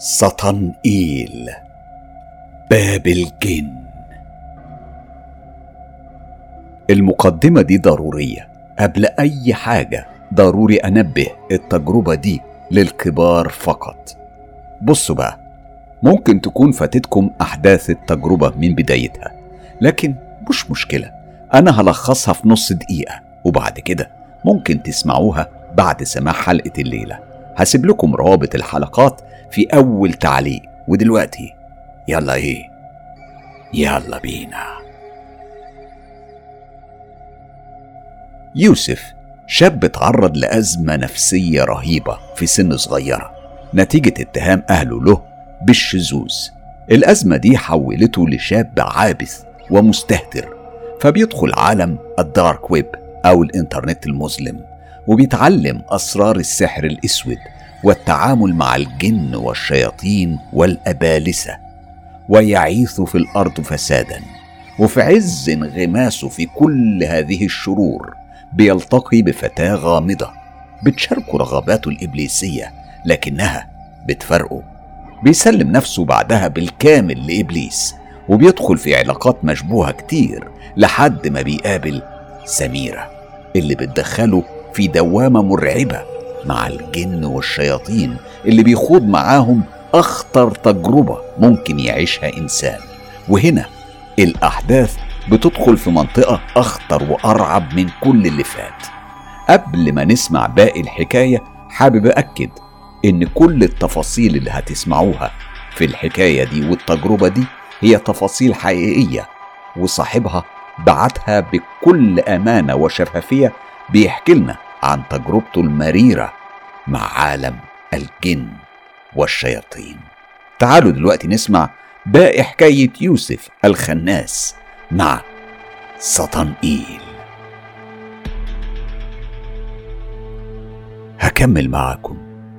سطنئيل باب الجن المقدمة دي ضرورية. قبل أي حاجة ضروري أنبه التجربة دي للكبار فقط. بصوا بقى ممكن تكون فاتتكم أحداث التجربة من بدايتها لكن مش مشكلة. أنا هلخصها في نص دقيقة وبعد كده ممكن تسمعوها بعد سماع حلقة الليلة. هسيب لكم روابط الحلقات في أول تعليق. ودلوقتي يلا إيه؟ يلا بينا. يوسف شاب اتعرض لأزمة نفسية رهيبة في سن صغيرة. نتيجة اتهام أهله له بالشذوذ. الأزمة دي حولته لشاب عابث ومستهتر فبيدخل عالم الدارك ويب أو الإنترنت المظلم وبيتعلم أسرار السحر الأسود والتعامل مع الجن والشياطين والأبالسة ويعيث في الأرض فسادا وفي عز انغماسه في كل هذه الشرور بيلتقي بفتاة غامضة بتشاركه رغباته الإبليسية لكنها بتفرقه بيسلم نفسه بعدها بالكامل لإبليس وبيدخل في علاقات مشبوهة كتير لحد ما بيقابل سميرة اللي بتدخله في دوامة مرعبة. مع الجن والشياطين اللي بيخوض معاهم أخطر تجربة ممكن يعيشها إنسان. وهنا الأحداث بتدخل في منطقة أخطر وأرعب من كل اللي فات. قبل ما نسمع باقي الحكاية حابب أكد إن كل التفاصيل اللي هتسمعوها في الحكاية دي والتجربة دي هي تفاصيل حقيقية وصاحبها بعتها بكل أمانة وشفافية بيحكي لنا عن تجربته المريرة مع عالم الجن والشياطين. تعالوا دلوقتي نسمع باقي حكاية يوسف الخناس مع سطنئيل. هكمل معاكم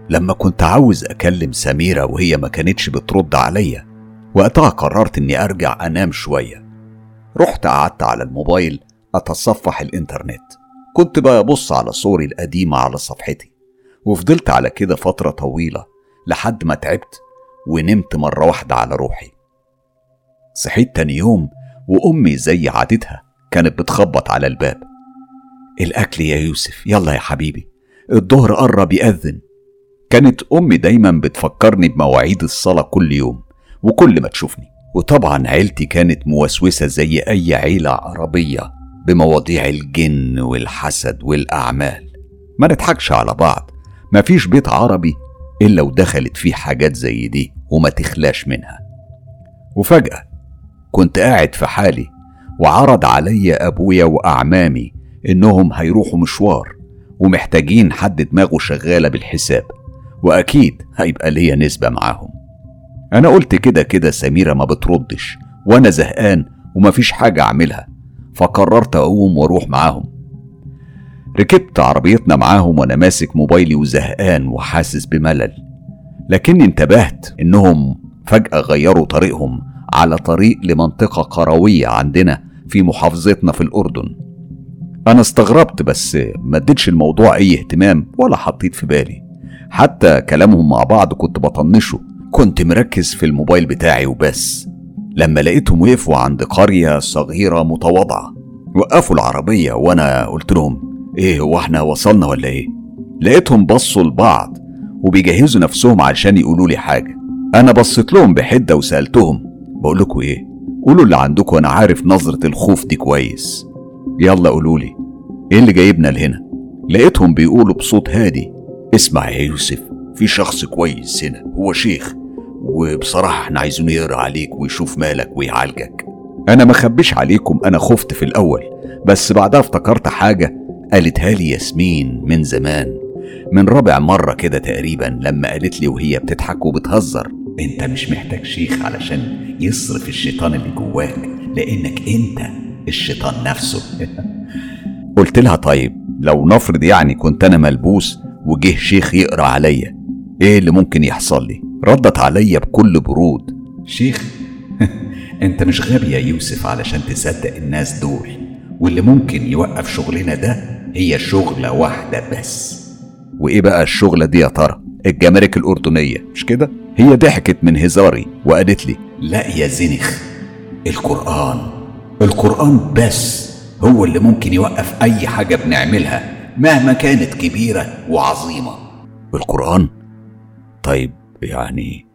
لما كنت عاوز أكلم سميرة وهي ما كانتش بترد عليا وقتها قررت إني أرجع أنام شوية. رحت قعدت على الموبايل أتصفح الإنترنت. كنت ببص على صوري القديمة على صفحتي وفضلت على كده فترة طويلة لحد ما تعبت ونمت مرة واحدة على روحي. صحيت تاني يوم وأمي زي عادتها كانت بتخبط على الباب. الأكل يا يوسف يلا يا حبيبي. الظهر قرب يأذن. كانت أمي دايما بتفكرني بمواعيد الصلاة كل يوم وكل ما تشوفني. وطبعا عيلتي كانت موسوسة زي أي عيلة عربية. بمواضيع الجن والحسد والأعمال. ما نضحكش على بعض. مفيش بيت عربي إلا ودخلت فيه حاجات زي دي وما تخلاش منها. وفجأة كنت قاعد في حالي وعرض عليا أبويا وأعمامي إنهم هيروحوا مشوار ومحتاجين حد دماغه شغالة بالحساب وأكيد هيبقى ليا نسبة معاهم. أنا قلت كده كده سميرة ما بتردش وأنا زهقان ومفيش حاجة أعملها. فقررت أقوم وأروح معاهم. ركبت عربيتنا معاهم وأنا ماسك موبايلي وزهقان وحاسس بملل. لكني انتبهت إنهم فجأة غيروا طريقهم على طريق لمنطقة قروية عندنا في محافظتنا في الأردن. أنا استغربت بس ما اديتش الموضوع أي اهتمام ولا حطيت في بالي. حتى كلامهم مع بعض كنت بطنشه. كنت مركز في الموبايل بتاعي وبس. لما لقيتهم وقفوا عند قرية صغيرة متواضعة وقفوا العربية وأنا قلت لهم إيه هو إحنا وصلنا ولا إيه؟ لقيتهم بصوا لبعض وبيجهزوا نفسهم علشان يقولوا لي حاجة أنا بصيت لهم بحدة وسألتهم بقول لكم إيه؟ قولوا اللي عندكم أنا عارف نظرة الخوف دي كويس يلا قولوا لي إيه اللي جايبنا لهنا؟ لقيتهم بيقولوا بصوت هادي اسمع يا يوسف في شخص كويس هنا هو شيخ وبصراحة إحنا عايزينه يقرأ عليك ويشوف مالك ويعالجك. أنا ما خبيش عليكم أنا خفت في الأول. بس بعدها افتكرت حاجة قالتها لي ياسمين من زمان. من رابع مرة كده تقريبا لما قالت لي وهي بتضحك وبتهزر أنت مش محتاج شيخ علشان يصرف الشيطان اللي جواك لأنك أنت الشيطان نفسه. قلت لها طيب لو نفرض يعني كنت أنا ملبوس وجه شيخ يقرأ عليا إيه اللي ممكن يحصل لي؟ ردت عليا بكل برود. شيخ أنت مش غبي يا يوسف علشان تصدق الناس دول. واللي ممكن يوقف شغلنا ده هي شغلة واحدة بس. وإيه بقى الشغلة دي يا ترى؟ الجمارك الأردنية مش كده؟ هي ضحكت من هزاري وقالت لي لا يا زنخ القرآن. القرآن بس هو اللي ممكن يوقف أي حاجة بنعملها مهما كانت كبيرة وعظيمة. القرآن؟ طيب يعني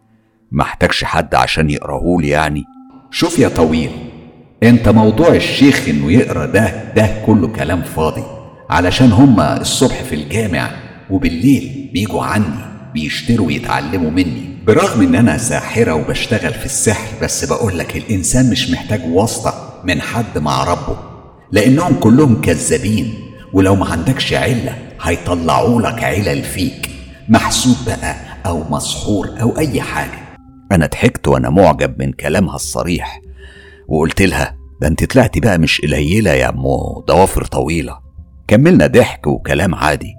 محتاجش حد عشان يقراهولي يعني. شوف يا طويل انت موضوع الشيخ انه يقرأ ده ده كله كلام فاضي علشان هما الصبح في الجامع وبالليل بيجوا عني بيشتروا يتعلموا مني. برغم إن أنا ساحرة وبشتغل في السحر بس بقولك الإنسان مش محتاج واسطة من حد مع ربه لأنهم كلهم كذابين ولو ما عندكش علة هيطلعوا لك علل فيك. محسوب بقى أو مسحور أو أي حاجة. أنا ضحكت وأنا معجب من كلامها الصريح. وقلت لها ده أنت طلعتي بقى مش قليلة يا أمو ضوافر طويلة. كملنا ضحك وكلام عادي.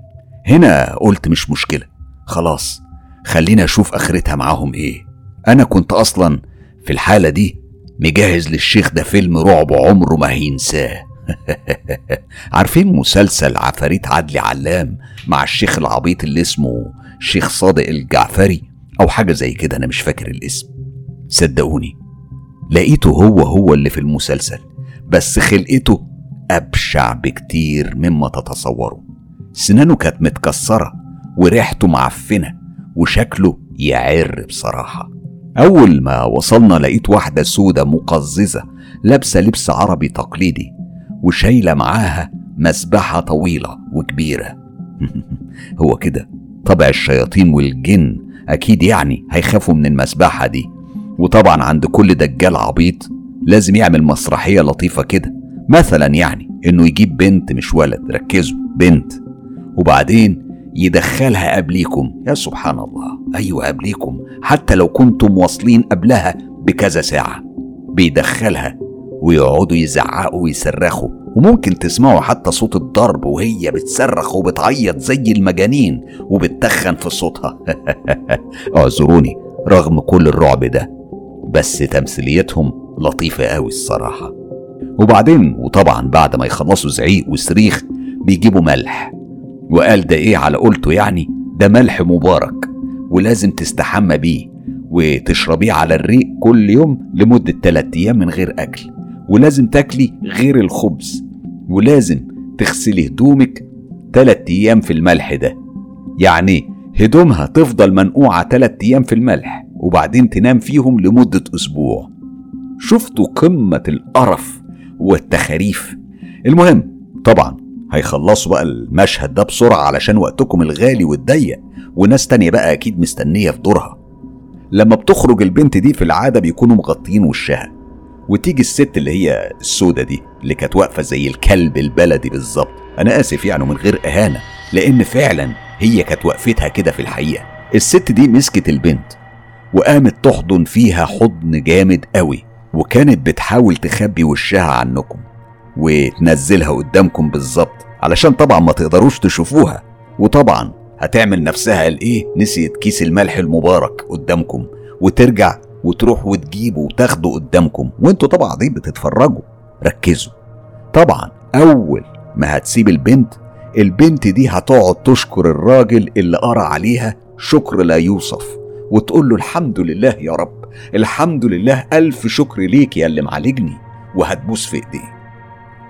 هنا قلت مش مشكلة. خلاص خلينا أشوف آخرتها معاهم إيه. أنا كنت أصلا في الحالة دي مجهز للشيخ ده فيلم رعب عمره ما هينساه. عارفين مسلسل عفاريت عدلي علام مع الشيخ العبيط اللي اسمه شيخ صادق الجعفري أو حاجة زي كده أنا مش فاكر الاسم. صدقوني لقيته هو هو اللي في المسلسل بس خلقته أبشع بكتير مما تتصوروا سنانه كانت متكسرة وريحته معفنة وشكله يعر بصراحة. أول ما وصلنا لقيت واحدة سودة مقززة لابسة لبس عربي تقليدي وشايلة معاها مسبحة طويلة وكبيرة. هو كده طبع الشياطين والجن أكيد يعني هيخافوا من المسبحة دي. وطبعا عند كل دجال عبيط لازم يعمل مسرحية لطيفة كده. مثلا يعني إنه يجيب بنت مش ولد ركزوا بنت. وبعدين يدخلها قبليكم. يا سبحان الله. أيوه قبليكم. حتى لو كنتم واصلين قبلها بكذا ساعة. بيدخلها ويقعدوا يزعقوا ويصرخوا. وممكن تسمعوا حتى صوت الضرب وهي بتصرخ وبتعيط زي المجانين وبتتخن في صوتها. اعذروني رغم كل الرعب ده بس تمثيليتهم لطيفة قوي الصراحة. وبعدين وطبعا بعد ما يخلصوا زعيق وصريخ بيجيبوا ملح. وقال ده إيه على قولته يعني؟ ده ملح مبارك ولازم تستحمى بيه وتشربيه على الريق كل يوم لمدة تلات أيام من غير أكل ولازم تاكلي غير الخبز. ولازم تغسلي هدومك تلات أيام في الملح ده. يعني هدومها تفضل منقوعة تلات أيام في الملح وبعدين تنام فيهم لمدة أسبوع. شفتوا قمة القرف والتخاريف؟ المهم طبعا هيخلصوا بقى المشهد ده بسرعة علشان وقتكم الغالي والضيق وناس تانية بقى أكيد مستنية في دورها. لما بتخرج البنت دي في العادة بيكونوا مغطيين وشها. وتيجي الست اللي هي السودة دي اللي كانت واقفة زي الكلب البلدي بالظبط. أنا آسف يعني من غير إهانة لأن فعلا هي كانت وقفتها كده في الحقيقة. الست دي مسكت البنت وقامت تحضن فيها حضن جامد قوي وكانت بتحاول تخبي وشها عنكم وتنزلها قدامكم بالظبط علشان طبعا ما تقدروش تشوفوها. وطبعا هتعمل نفسها الإيه نسيت كيس الملح المبارك قدامكم وترجع وتروح وتجيبه وتاخده قدامكم. وانتوا طبعا قاعدين بتتفرجوا. ركزوا. طبعا أول ما هتسيب البنت البنت دي هتقعد تشكر الراجل اللي قرأ عليها شكر لا يوصف. وتقول له الحمد لله يا رب. الحمد لله ألف شكر ليك يا اللي معالجني. وهتبوس في إيديه.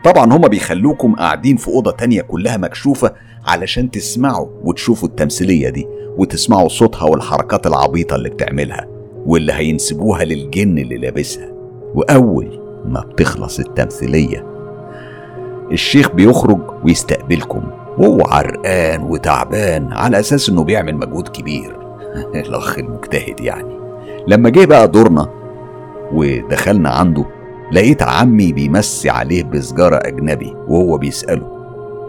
طبعا هما بيخلوكم قاعدين في أوضة تانية كلها مكشوفة علشان تسمعوا وتشوفوا التمثيلية دي وتسمعوا صوتها والحركات العبيطة اللي بتعملها. واللي هينسبوها للجن اللي لابسها. وأول ما بتخلص التمثيلية الشيخ بيخرج ويستقبلكم. وهو عرقان وتعبان على أساس إنه بيعمل مجهود كبير. الأخ المجتهد يعني. لما جه بقى دورنا ودخلنا عنده لقيت عمي بيمسي عليه بسجارة أجنبي وهو بيسأله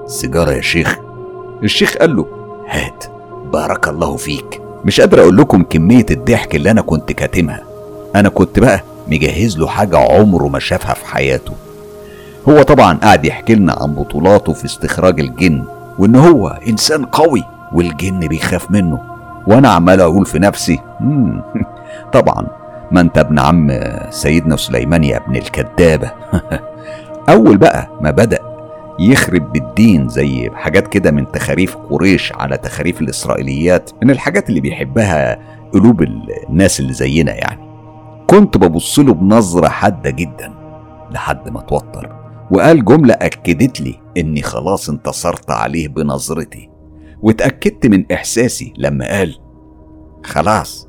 سيجارة يا شيخ؟ الشيخ قال له هات بارك الله فيك. مش قادر أقول لكم كمية الضحك اللي أنا كنت كاتمها. أنا كنت بقى مجهز له حاجة عمره ما شافها في حياته. هو طبعا قاعد يحكي لنا عن بطولاته في استخراج الجن وإن هو إنسان قوي والجن بيخاف منه. وأنا عمال أقول في نفسي طبعا ما أنت ابن عم سيدنا سليمان يا ابن الكدابة أول بقى ما بدأ يخرب بالدين زي حاجات كده من تخاريف قريش على تخاريف الإسرائيليات من الحاجات اللي بيحبها قلوب الناس اللي زينا يعني. كنت ببص له بنظرة حادة جدا لحد ما اتوتر وقال جملة أكدت لي إني خلاص انتصرت عليه بنظرتي واتأكدت من إحساسي لما قال خلاص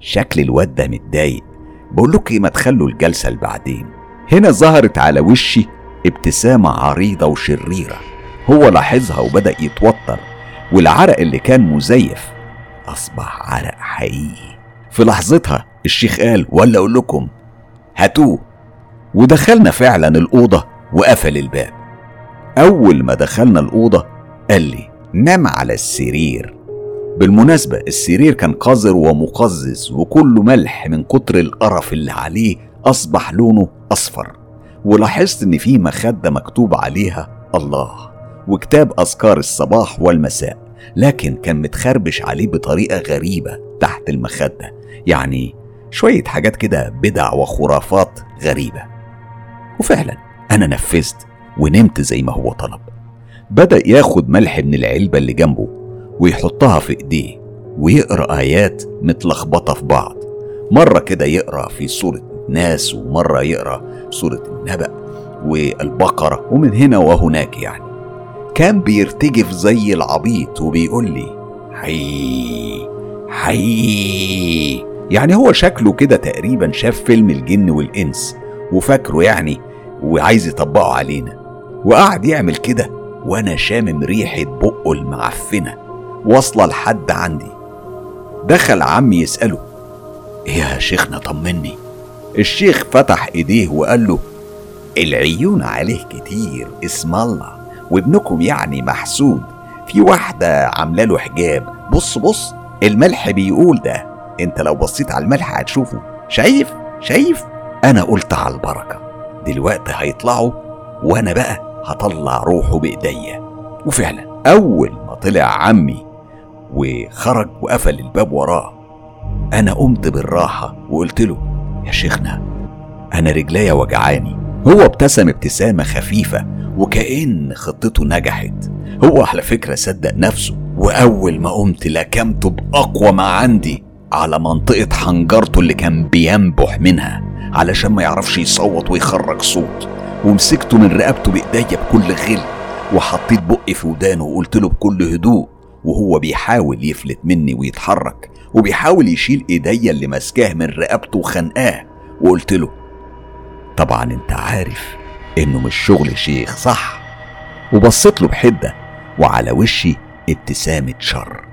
شكل الواد ده متضايق بقول لك إيه ما تخلوا الجلسة لبعدين هنا ظهرت على وشي ابتسامة عريضة وشريرة. هو لاحظها وبدأ يتوتر والعرق اللي كان مزيف أصبح عرق حقيقي. في لحظتها الشيخ قال ولا أقول لكم هاتوه. ودخلنا فعلا الأوضة وقفل الباب. أول ما دخلنا الأوضة قال لي نام على السرير. بالمناسبة السرير كان قذر ومقزز وكله ملح من كتر القرف اللي عليه أصبح لونه أصفر. ولاحظت إن في مخدة مكتوب عليها الله وكتاب أذكار الصباح والمساء لكن كان متخربش عليه بطريقة غريبة تحت المخدة يعني شوية حاجات كده بدع وخرافات غريبة. وفعلا أنا نفذت ونمت زي ما هو طلب. بدأ ياخد ملح من العلبة اللي جنبه ويحطها في إيديه ويقرأ آيات متلخبطة في بعض. مرة كده يقرأ في سورة ناس ومرة يقرأ سورة النبأ والبقرة ومن هنا وهناك يعني. كان بيرتجف زي العبيط وبيقول لي حي حي يعني هو شكله كده تقريبا شاف فيلم الجن والإنس وفاكره يعني وعايز يطبقه علينا. وقعد يعمل كده وأنا شامم ريحة بقه المعفنة واصلة لحد عندي. دخل عمي يسأله إيه يا شيخنا طمني الشيخ فتح إيديه وقال له العيون عليه كتير اسم الله وابنكم يعني محسود في واحدة عاملة له حجاب. بص بص الملح بيقول ده. انت لو بصيت على الملح هتشوفه. شايف؟ شايف؟ أنا قلت على البركة. دلوقتي هيطلعوا وأنا بقى هطلع روحه بإيديا. وفعلا أول ما طلع عمي وخرج وقفل الباب وراه أنا قمت بالراحة وقلت له يا شيخنا. أنا رجليا وجعاني. هو ابتسم ابتسامة خفيفة وكأن خطته نجحت. هو على فكرة صدق نفسه وأول ما قمت لكمته بأقوى ما عندي على منطقة حنجرته اللي كان بينبح منها علشان ما يعرفش يصوت ويخرج صوت. ومسكته من رقبته بإيديا بكل غل وحطيت بقي في ودانه وقلت له بكل هدوء وهو بيحاول يفلت مني ويتحرك. وبيحاول يشيل إيديا اللي ماسكاه من رقبته وخنقاه وقلت له طبعا أنت عارف إنه مش شغل شيخ صح؟ وبصيت له بحدة وعلى وشي ابتسامة شر.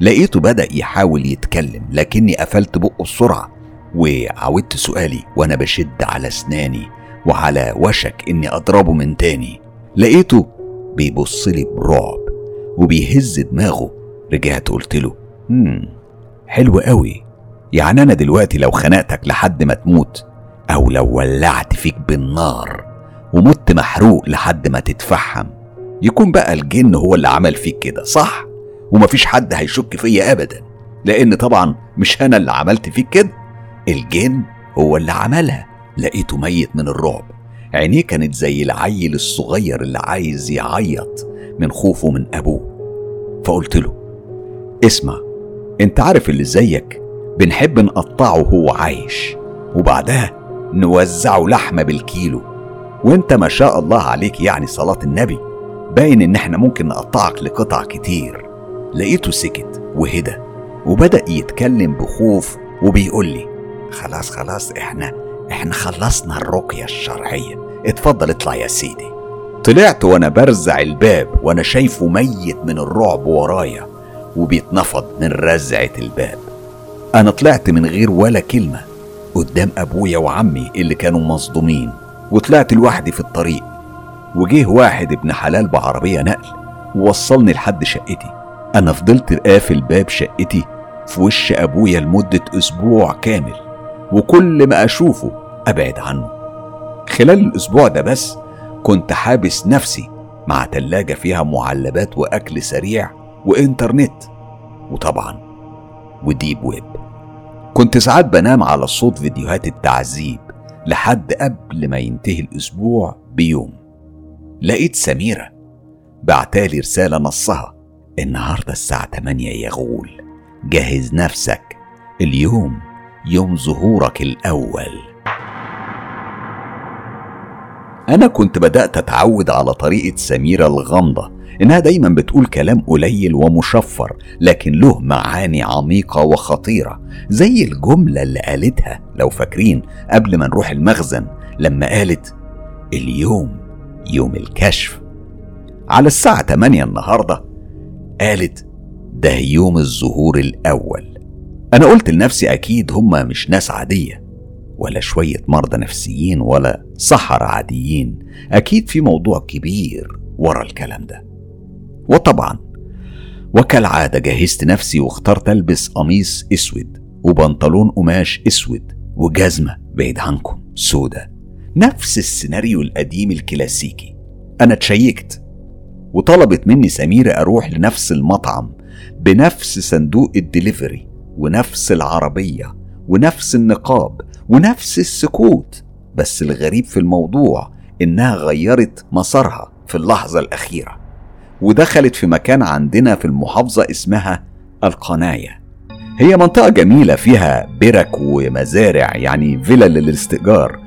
لقيته بدأ يحاول يتكلم لكني قفلت بقه بسرعة وعودت سؤالي وأنا بشد على أسناني وعلى وشك إني أضربه من تاني. لقيته بيبص لي برعب وبيهز دماغه. رجعت قلت له امم حلو قوي. يعني أنا دلوقتي لو خنقتك لحد ما تموت أو لو ولعت فيك بالنار ومت محروق لحد ما تتفحم يكون بقى الجن هو اللي عمل فيك كده صح؟ ومفيش حد هيشك فيا ابدا لأن طبعا مش أنا اللي عملت فيك كده الجن هو اللي عملها لقيته ميت من الرعب. عينيه كانت زي العيل الصغير اللي عايز يعيط من خوفه من أبوه. فقلت له اسمع انت عارف اللي زيك. بنحب نقطعه وهو عايش. وبعدها نوزعه لحمة بالكيلو. وانت ما شاء الله عليك يعني صلاة النبي. باين ان إحنا ممكن نقطعك لقطع كتير. لقيته سكت وهدى. وبدأ يتكلم بخوف وبيقول لي خلاص خلاص إحنا إحنا خلصنا الرقية الشرعية. اتفضل اطلع يا سيدي. طلعت وأنا برزع الباب وأنا شايفه ميت من الرعب ورايا. وبيتنفض من رزعة الباب. أنا طلعت من غير ولا كلمة قدام أبويا وعمي اللي كانوا مصدومين وطلعت لوحدي في الطريق وجيه واحد ابن حلال بعربية نقل ووصلني لحد شقتي. أنا فضلت قافل باب شقتي في وش أبويا لمدة أسبوع كامل وكل ما أشوفه أبعد عنه. خلال الأسبوع ده بس كنت حابس نفسي مع تلاجة فيها معلبات وأكل سريع وإنترنت وطبعا وديب ويب. كنت ساعات بنام على صوت فيديوهات التعذيب لحد قبل ما ينتهي الأسبوع بيوم. لقيت سميرة بعتالي رسالة نصها. النهاردة الساعة 8 يا غول جهز نفسك. اليوم يوم ظهورك الأول. أنا كنت بدأت أتعود على طريقة سميرة الغامضة إنها دايما بتقول كلام قليل ومشفر لكن له معاني عميقة وخطيرة زي الجملة اللي قالتها لو فاكرين قبل ما نروح المخزن لما قالت اليوم يوم الكشف. على الساعة 8 النهاردة قالت ده يوم الظهور الأول. أنا قلت لنفسي أكيد هما مش ناس عادية ولا شوية مرضى نفسيين ولا سحرة عاديين. أكيد في موضوع كبير ورا الكلام ده. وطبعا. وكالعادة جهزت نفسي واخترت ألبس قميص أسود وبنطلون قماش أسود وجزمة بعيد عنكم سودة. نفس السيناريو القديم الكلاسيكي. أنا اتشيكت وطلبت مني سميرة أروح لنفس المطعم بنفس صندوق الدليفري ونفس العربية ونفس النقاب ونفس السكوت. بس الغريب في الموضوع إنها غيرت مسارها في اللحظة الأخيرة. ودخلت في مكان عندنا في المحافظة اسمها القناية. هي منطقة جميلة فيها برك ومزارع يعني فيلا للاستئجار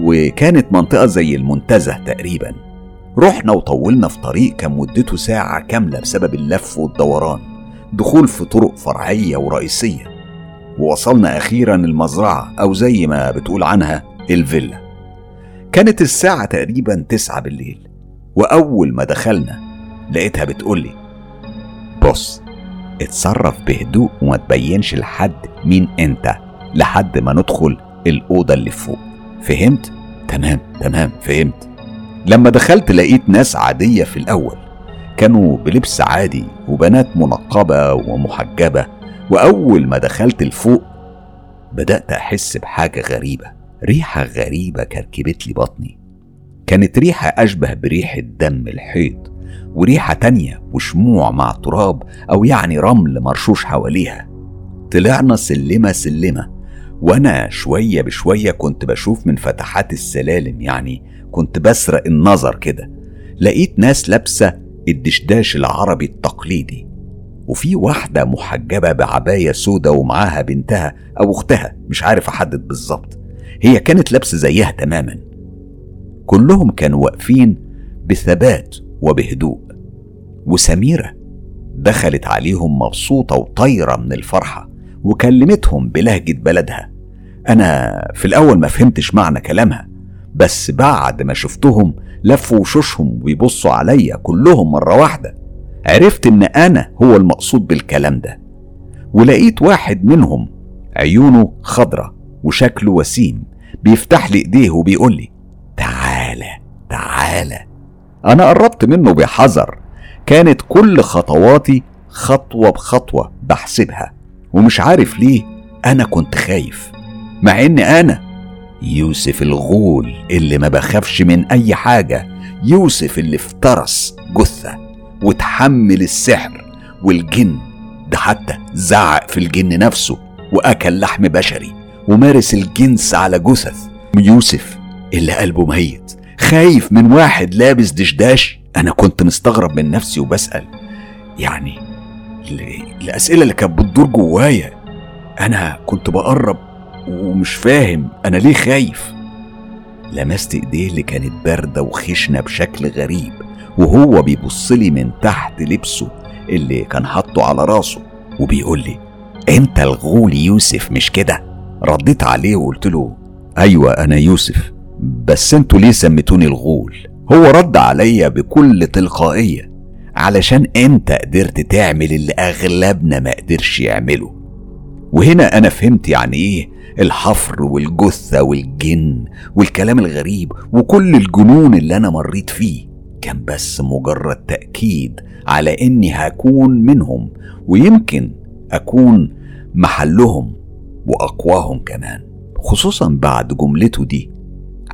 وكانت منطقة زي المنتزه تقريبا. رحنا وطولنا في طريق كان مدته ساعة كاملة بسبب اللف والدوران دخول في طرق فرعية ورئيسية. ووصلنا أخيرا المزرعة أو زي ما بتقول عنها الفيلا. كانت الساعة تقريبا تسعة بالليل وأول ما دخلنا لقيتها بتقولي بص اتصرف بهدوء وما تبينش لحد مين انت لحد ما ندخل الأوضة اللي فوق. فهمت؟ تمام تمام فهمت. لما دخلت لقيت ناس عادية في الأول. كانوا بلبس عادي وبنات منقبة ومحجبة وأول ما دخلت الفوق بدأت أحس بحاجة غريبة. ريحة غريبة كركبت لي بطني. كانت ريحة أشبه بريحة دم الحيض وريحة تانية وشموع مع تراب أو يعني رمل مرشوش حواليها. طلعنا سلمة سلمة وأنا شوية بشوية كنت بشوف من فتحات السلالم يعني كنت بسرق النظر كده. لقيت ناس لابسة الدشداش العربي التقليدي وفي واحدة محجبة بعباية سودة ومعاها بنتها أو أختها مش عارف أحدد بالظبط. هي كانت لابسة زيها تماما. كلهم كانوا واقفين بثبات وبهدوء. وسميرة دخلت عليهم مبسوطة وطايرة من الفرحة وكلمتهم بلهجة بلدها. أنا في الأول ما فهمتش معنى كلامها بس بعد ما شفتهم لفوا وشوشهم ويبصوا عليا كلهم مرة واحدة. عرفت إن أنا هو المقصود بالكلام ده. ولقيت واحد منهم عيونه خضرة وشكله وسيم بيفتح لي إيديه وبيقول لي تعالى تعالى. أنا قربت منه بحذر. كانت كل خطواتي خطوة بخطوة بحسبها ومش عارف ليه أنا كنت خايف مع إن أنا يوسف الغول اللي ما بخافش من أي حاجة يوسف اللي افترس جثة وتحمل السحر والجن ده حتى زعق في الجن نفسه وأكل لحم بشري ومارس الجنس على جثث. يوسف اللي قلبه ميت خايف من واحد لابس دشداش. أنا كنت مستغرب من نفسي وبسأل يعني الأسئلة اللي كانت بتدور جوايا. أنا كنت بقرب ومش فاهم أنا ليه خايف. لمست إيديه اللي كانت باردة وخشنة بشكل غريب وهو بيبص لي من تحت لبسه اللي كان حاطه على راسه وبيقول لي أنت الغول يوسف مش كده؟ رديت عليه وقلت له أيوه أنا يوسف. بس أنتوا ليه سميتوني الغول؟ هو رد عليا بكل تلقائية علشان انت قدرت تعمل اللي أغلبنا ما قدرش يعمله؟ وهنا أنا فهمت يعني إيه الحفر والجثة والجن والكلام الغريب وكل الجنون اللي أنا مريت فيه. كان بس مجرد تأكيد على إني هكون منهم ويمكن أكون محلهم وأقواهم كمان خصوصا بعد جملته دي.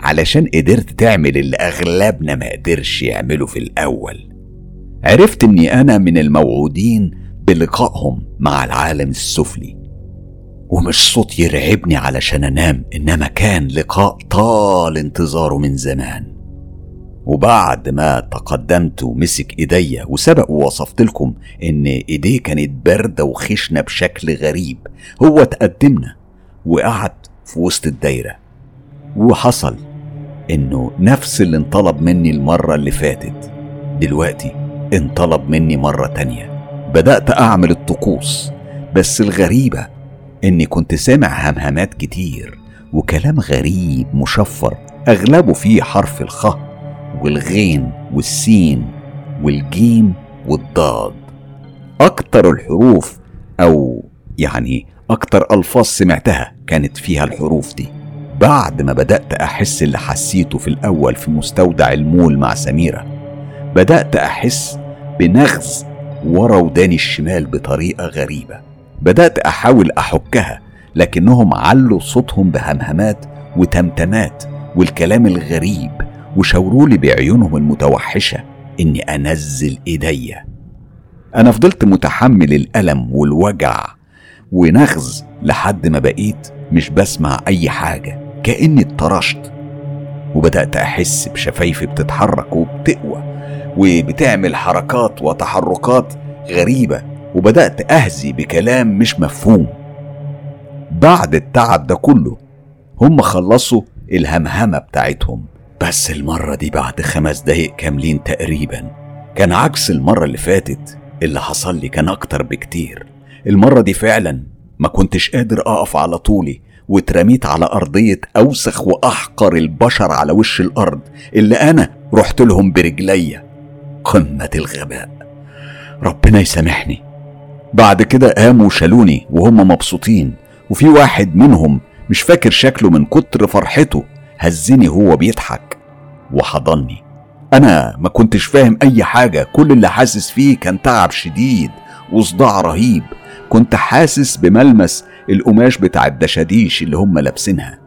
علشان قدرت تعمل اللي أغلبنا ما قدرش يعمله في الأول. عرفت إني أنا من الموعودين بلقائهم مع العالم السفلي. ومش صوت يرعبني علشان أنام إنما كان لقاء طال انتظاره من زمان. وبعد ما تقدمت ومسك إيديا وسبق ووصفت لكم إن إيديه كانت باردة وخشنة بشكل غريب هو تقدمنا وقعد في وسط الدايرة. وحصل إنه نفس اللي انطلب مني المرة اللي فاتت دلوقتي انطلب مني مرة تانية. بدأت أعمل الطقوس بس الغريبة إني كنت سامع همهمات كتير وكلام غريب مشفر أغلبه فيه حرف الخ والغين والسين والجيم والضاد. أكتر الحروف أو يعني أكتر ألفاظ سمعتها كانت فيها الحروف دي. بعد ما بدأت أحس اللي حسيته في الأول في مستودع المول مع سميرة بدأت أحس بنغز ورا وداني الشمال بطريقة غريبة. بدأت أحاول أحكها لكنهم علوا صوتهم بهمهمات وتمتمات والكلام الغريب وشاورولي بعيونهم المتوحشة إني أنزل إيديا أنا فضلت متحمل الألم والوجع ونغز لحد ما بقيت مش بسمع أي حاجة. كأني اتطرشت وبدأت أحس بشفايفي بتتحرك وبتقوى وبتعمل حركات وتحركات غريبة وبدأت أهزي بكلام مش مفهوم. بعد التعب ده كله هم خلصوا الهمهمة بتاعتهم. بس المرة دي بعد خمس دقايق كاملين تقريبا كان عكس المرة اللي فاتت. اللي حصل لي كان أكتر بكتير. المرة دي فعلا ما كنتش قادر أقف على طولي. واترميت على أرضية أوسخ وأحقر البشر على وش الأرض اللي أنا رحت لهم برجليا قمة الغباء. ربنا يسامحني. بعد كده قاموا وشالوني وهم مبسوطين. وفي واحد منهم مش فاكر شكله من كتر فرحته هزني هو بيضحك وحضني. أنا ما كنتش فاهم أي حاجة. كل اللي حاسس فيه كان تعب شديد وصداع رهيب. كنت حاسس بملمس القماش بتاع الدشاديش اللي هم لابسينها.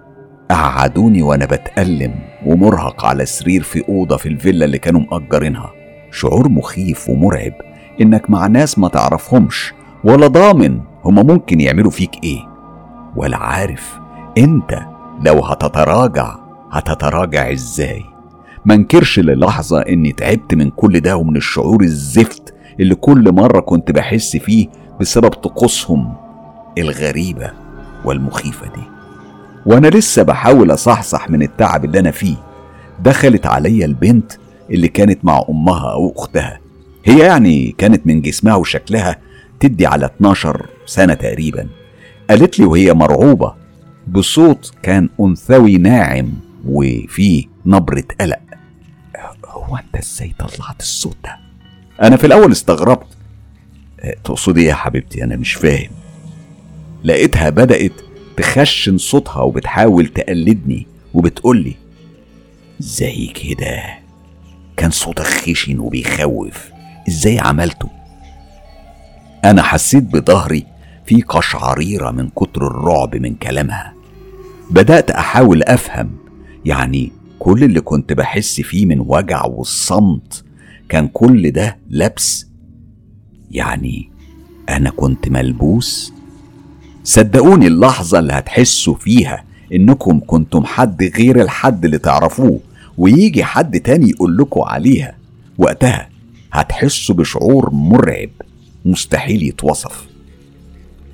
قعدوني وأنا بتألم ومرهق على سرير في أوضة في الفيلا اللي كانوا مأجرينها. شعور مخيف ومرعب إنك مع ناس ما تعرفهمش ولا ضامن هما ممكن يعملوا فيك إيه. ولا عارف أنت لو هتتراجع هتتراجع إزاي؟ منكرش للحظة إني تعبت من كل ده ومن الشعور الزفت اللي كل مرة كنت بحس فيه بسبب طقوسهم الغريبة والمخيفة دي. وأنا لسه بحاول أصحصح من التعب اللي أنا فيه. دخلت عليا البنت اللي كانت مع أمها أو أختها. هي يعني كانت من جسمها وشكلها تدي على 12 سنة تقريبا. قالت لي وهي مرعوبة بصوت كان أنثوي ناعم وفيه نبرة قلق. هو أنت إزاي طلعت الصوت ده؟ أنا في الأول استغربت. تقصدي إيه يا حبيبتي؟ أنا مش فاهم. لقيتها بدأت تخشن صوتها وبتحاول تقلدني وبتقولي زي كده؟ كان صوتك خشن وبيخوف. إزاي عملته؟ أنا حسيت بظهري في قشعريرة من كتر الرعب من كلامها. بدأت أحاول أفهم. يعني كل اللي كنت بحس فيه من وجع والصمت كان كل ده لبس يعني أنا كنت ملبوس؟ صدقوني اللحظة اللي هتحسوا فيها إنكم كنتم حد غير الحد اللي تعرفوه ويجي حد تاني يقول لكم عليها وقتها هتحسوا بشعور مرعب مستحيل يتوصف.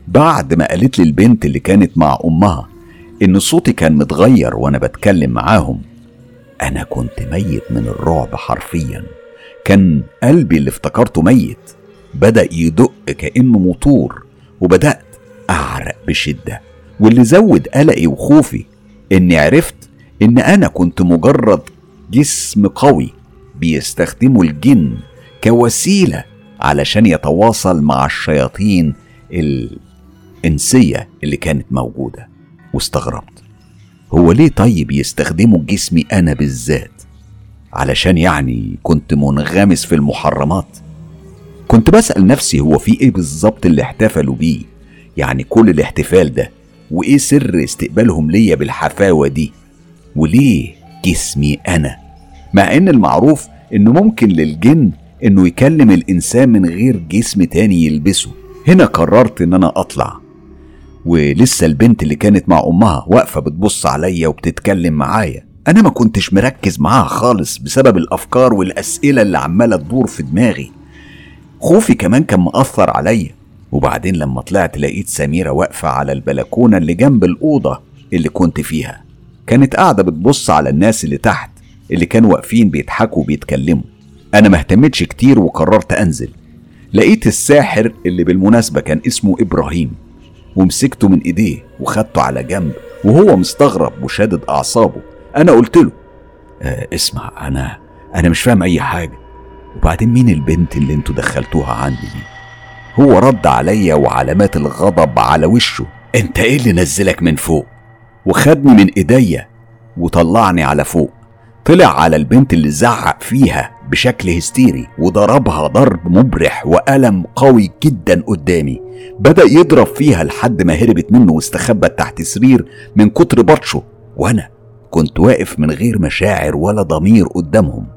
بعد ما قالت لي البنت اللي كانت مع أمها إن صوتي كان متغير وأنا بتكلم معاهم أنا كنت ميت من الرعب حرفيا. كان قلبي اللي افتكرته ميت. بدأ يدق كأنه موتور وبدأت أعرق بشدة. واللي زود قلقي وخوفي إني عرفت إن أنا كنت مجرد جسم قوي بيستخدمه الجن كوسيلة علشان يتواصل مع الشياطين الإنسية اللي كانت موجودة. واستغربت. هو ليه طيب يستخدموا جسمي أنا بالذات؟ علشان يعني كنت منغمس في المحرمات. كنت بسأل نفسي هو في إيه بالظبط اللي احتفلوا بيه؟ يعني كل الاحتفال ده وإيه سر استقبالهم ليا بالحفاوة دي؟ وليه جسمي أنا؟ مع إن المعروف إنه ممكن للجن إنه يكلم الإنسان من غير جسم تاني يلبسه. هنا قررت إن أنا أطلع. ولسه البنت اللي كانت مع أمها واقفة بتبص عليا وبتتكلم معايا. أنا ما كنتش مركز معاها خالص بسبب الأفكار والأسئلة اللي عمالة تدور في دماغي. خوفي كمان كان مأثر عليا. وبعدين لما طلعت لقيت سميرة واقفة على البلكونة اللي جنب الأوضة اللي كنت فيها. كانت قاعدة بتبص على الناس اللي تحت اللي كانوا واقفين بيضحكوا وبيتكلموا. أنا ما اهتمتش كتير وقررت أنزل. لقيت الساحر اللي بالمناسبة كان اسمه إبراهيم. ومسكته من إيديه وخدته على جنب وهو مستغرب وشادد أعصابه. أنا قلت له آه اسمع أنا أنا مش فاهم أي حاجة. وبعدين مين البنت اللي أنتوا دخلتوها عندي دي؟ هو رد عليا وعلامات الغضب على وشه. انت إيه اللي نزلك من فوق؟ وخدني من ايديا وطلعني على فوق. طلع على البنت اللي زعق فيها بشكل هستيري وضربها ضرب مبرح وألم قوي جدا قدامي. بدأ يضرب فيها لحد ما هربت منه واستخبت تحت سرير من كتر بطشه. وأنا كنت واقف من غير مشاعر ولا ضمير قدامهم.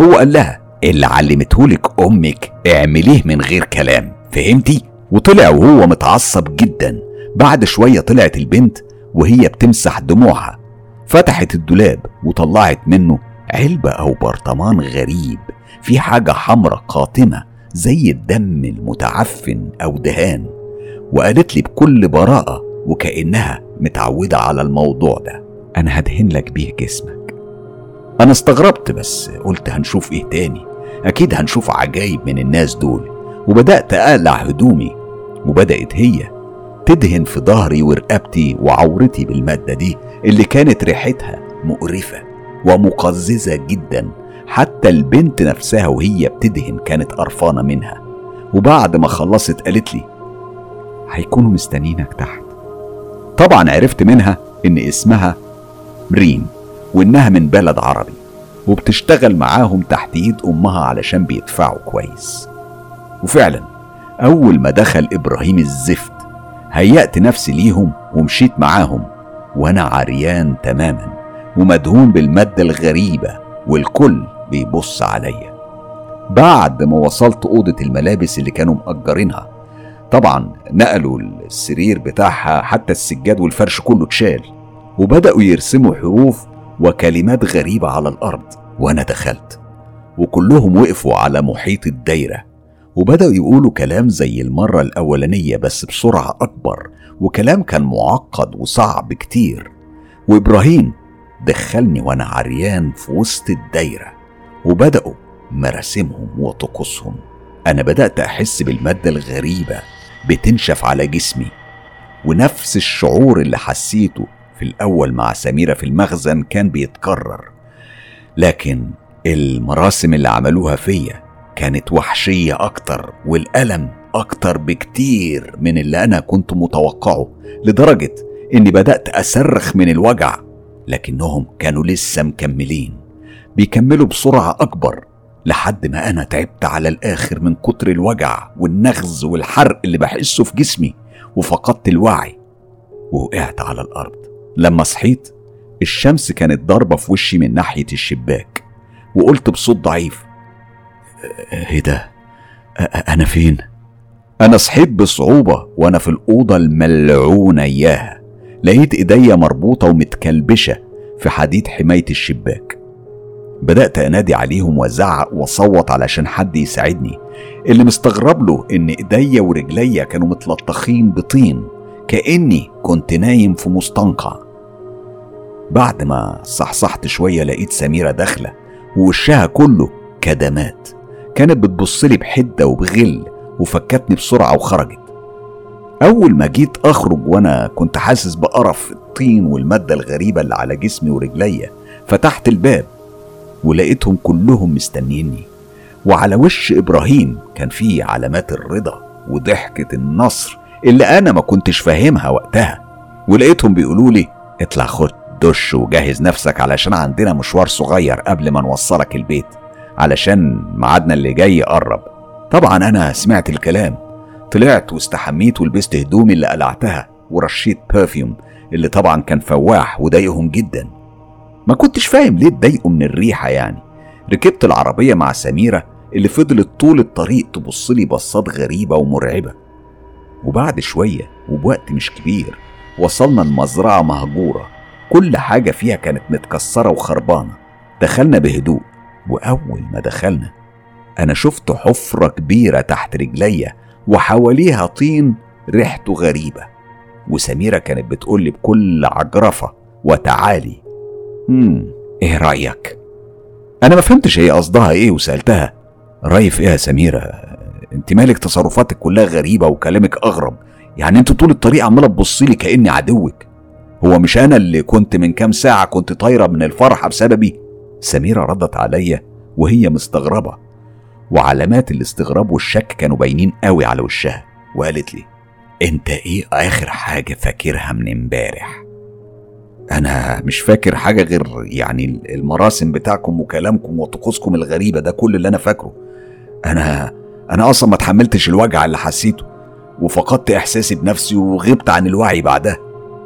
هو قال لها اللي علمتهولك أمك اعمليه من غير كلام فهمتي؟ وطلع وهو متعصب جدا. بعد شوية طلعت البنت وهي بتمسح دموعها. فتحت الدولاب وطلعت منه علبة أو برطمان غريب. في حاجة حمرة قاتمة زي الدم المتعفن أو دهان. وقالت لي بكل براءة وكأنها متعودة على الموضوع ده. أنا هدهن لك بيه جسمك. أنا استغربت بس قلت هنشوف إيه تاني. أكيد هنشوف عجايب من الناس دول. وبدأت أقلع هدومي. وبدأت هي تدهن في ظهري ورقبتي وعورتي بالمادة دي اللي كانت ريحتها مقرفة ومقززة جدا. حتى البنت نفسها وهي بتدهن كانت قرفانة منها. وبعد ما خلصت قالت لي هيكونوا مستنينك تحت. طبعا عرفت منها إن اسمها ريم وإنها من بلد عربي. وبتشتغل معاهم تحت ايد امها علشان بيدفعوا كويس. وفعلا أول ما دخل إبراهيم الزفت هيأت نفسي ليهم ومشيت معاهم وأنا عريان تماما ومدهون بالمادة الغريبة والكل بيبص عليا. بعد ما وصلت أوضة الملابس اللي كانوا مأجرينها طبعا نقلوا السرير بتاعها حتى السجاد والفرش كله اتشال وبدأوا يرسموا حروف وكلمات غريبة على الأرض وأنا دخلت. وكلهم وقفوا على محيط الدايرة. وبدأوا يقولوا كلام زي المرة الأولانية بس بسرعة أكبر وكلام كان معقد وصعب كتير. وإبراهيم دخلني وأنا عريان في وسط الدايرة وبدأوا مراسمهم وطقوسهم. أنا بدأت أحس بالمادة الغريبة بتنشف على جسمي ونفس الشعور اللي حسيته في الأول مع سميرة في المخزن كان بيتكرر. لكن المراسم اللي عملوها فيا كانت وحشية أكتر والألم أكتر بكتير من اللي أنا كنت متوقعه لدرجة إني بدأت أصرخ من الوجع. لكنهم كانوا لسه مكملين بيكملوا بسرعة أكبر لحد ما أنا تعبت على الآخر من كتر الوجع والنغز والحرق اللي بحسه في جسمي وفقدت الوعي ووقعت على الأرض. لما صحيت الشمس كانت ضاربة في وشي من ناحية الشباك وقلت بصوت ضعيف إيه ده؟ أنا فين؟ أنا صحيت بصعوبة وأنا في الأوضة الملعونة إياها. لقيت إيديا مربوطة ومتكلبشة في حديد حماية الشباك. بدأت أنادي عليهم وأزعق وأصوت علشان حد يساعدني اللي مستغرب له إن إيديا ورجليا كانوا متلطخين بطين. كأني كنت نايم في مستنقع. بعد ما صحصحت شوية لقيت سميرة داخلة ووشها كله كدمات. كانت بتبصلي بحدة وبغل وفكتني بسرعة وخرجت. أول ما جيت أخرج وأنا كنت حاسس بقرف الطين والمادة الغريبة اللي على جسمي ورجليا فتحت الباب ولقيتهم كلهم مستنيني. وعلى وش إبراهيم كان فيه علامات الرضا وضحكة النصر اللي أنا ما كنتش فاهمها وقتها ولقيتهم بيقولوا لي اطلع خد دش وجهز نفسك علشان عندنا مشوار صغير قبل ما نوصلك البيت علشان ميعادنا اللي جاي قرب طبعا أنا سمعت الكلام طلعت واستحميت ولبست هدومي اللي قلعتها ورشيت برفيوم اللي طبعا كان فواح وضايقهم جدا. ما كنتش فاهم ليه اتضايقوا من الريحة يعني. ركبت العربية مع سميرة اللي فضلت طول الطريق تبصلي بصات غريبة ومرعبة. وبعد شوية وبوقت مش كبير وصلنا لمزرعه مهجورة كل حاجة فيها كانت متكسرة وخربانة دخلنا بهدوء وأول ما دخلنا أنا شفت حفرة كبيرة تحت رجليا وحواليها طين ريحته غريبة وسميرة كانت بتقول لي بكل عجرفة وتعالي امم إيه رأيك؟ أنا ما فهمتش هي قصدها إيه وسألتها رأيي في إيه يا سميرة؟ انت مالك تصرفاتك كلها غريبة وكلامك أغرب. يعني أنت طول الطريق عمالة تبصي لي كأني عدوك. هو مش أنا اللي كنت من كام ساعة كنت طايرة من الفرحة بسببي؟ سميرة ردت عليا وهي مستغربة. وعلامات الاستغراب والشك كانوا باينين قوي على وشها وقالت لي أنت إيه آخر حاجة فاكرها من امبارح؟ أنا مش فاكر حاجة غير يعني المراسم بتاعكم وكلامكم وطقوسكم الغريبة ده كل اللي أنا فاكره. أنا أنا أصلا ما تحملتش الوجع اللي حسيته وفقدت إحساسي بنفسي وغبت عن الوعي بعدها.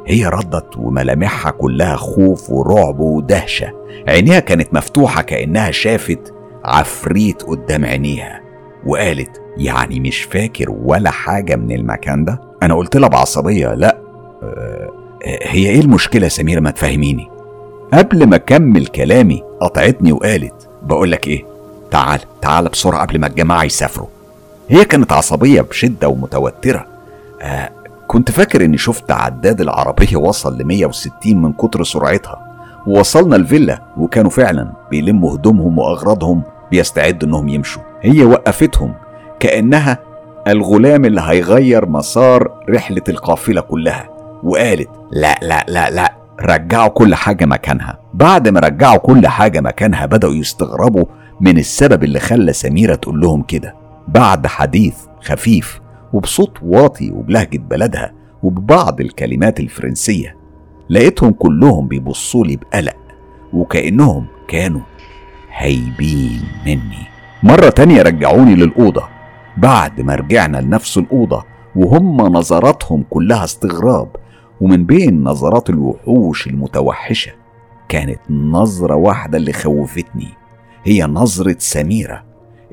هي ردت وملامحها كلها خوف ورعب ودهشة. عينيها كانت مفتوحة كأنها شافت عفريت قدام عينيها وقالت يعني مش فاكر ولا حاجة من المكان ده؟ أنا قلت لها بعصبية لا أه هي إيه المشكلة سميرة؟ ما تفهميني. قبل ما أكمل كلامي قطعتني وقالت بقولك إيه تعال تعال بسرعة قبل ما الجماعة يسافروا. هي كانت عصبية بشدة ومتوترة. آه كنت فاكر إني شفت عداد العربية وصل ل 160 من كتر سرعتها. ووصلنا الفيلا وكانوا فعلا بيلموا هدومهم وأغراضهم بيستعدوا إنهم يمشوا. هي وقفتهم كأنها الغلام اللي هيغير مسار رحلة القافلة كلها. وقالت لا لا لا لا رجعوا كل حاجة مكانها. بعد ما رجعوا كل حاجة مكانها بدأوا يستغربوا من السبب اللي خلى سميرة تقول لهم كده. بعد حديث خفيف وبصوت واطي وبلهجة بلدها وببعض الكلمات الفرنسية لقيتهم كلهم بيبصوا لي بقلق وكأنهم كانوا هايبين مني. مرة تانية رجعوني للأوضة بعد ما رجعنا لنفس الأوضة وهم نظراتهم كلها استغراب ومن بين نظرات الوحوش المتوحشة كانت نظرة واحدة اللي خوفتني هي نظرة سميرة.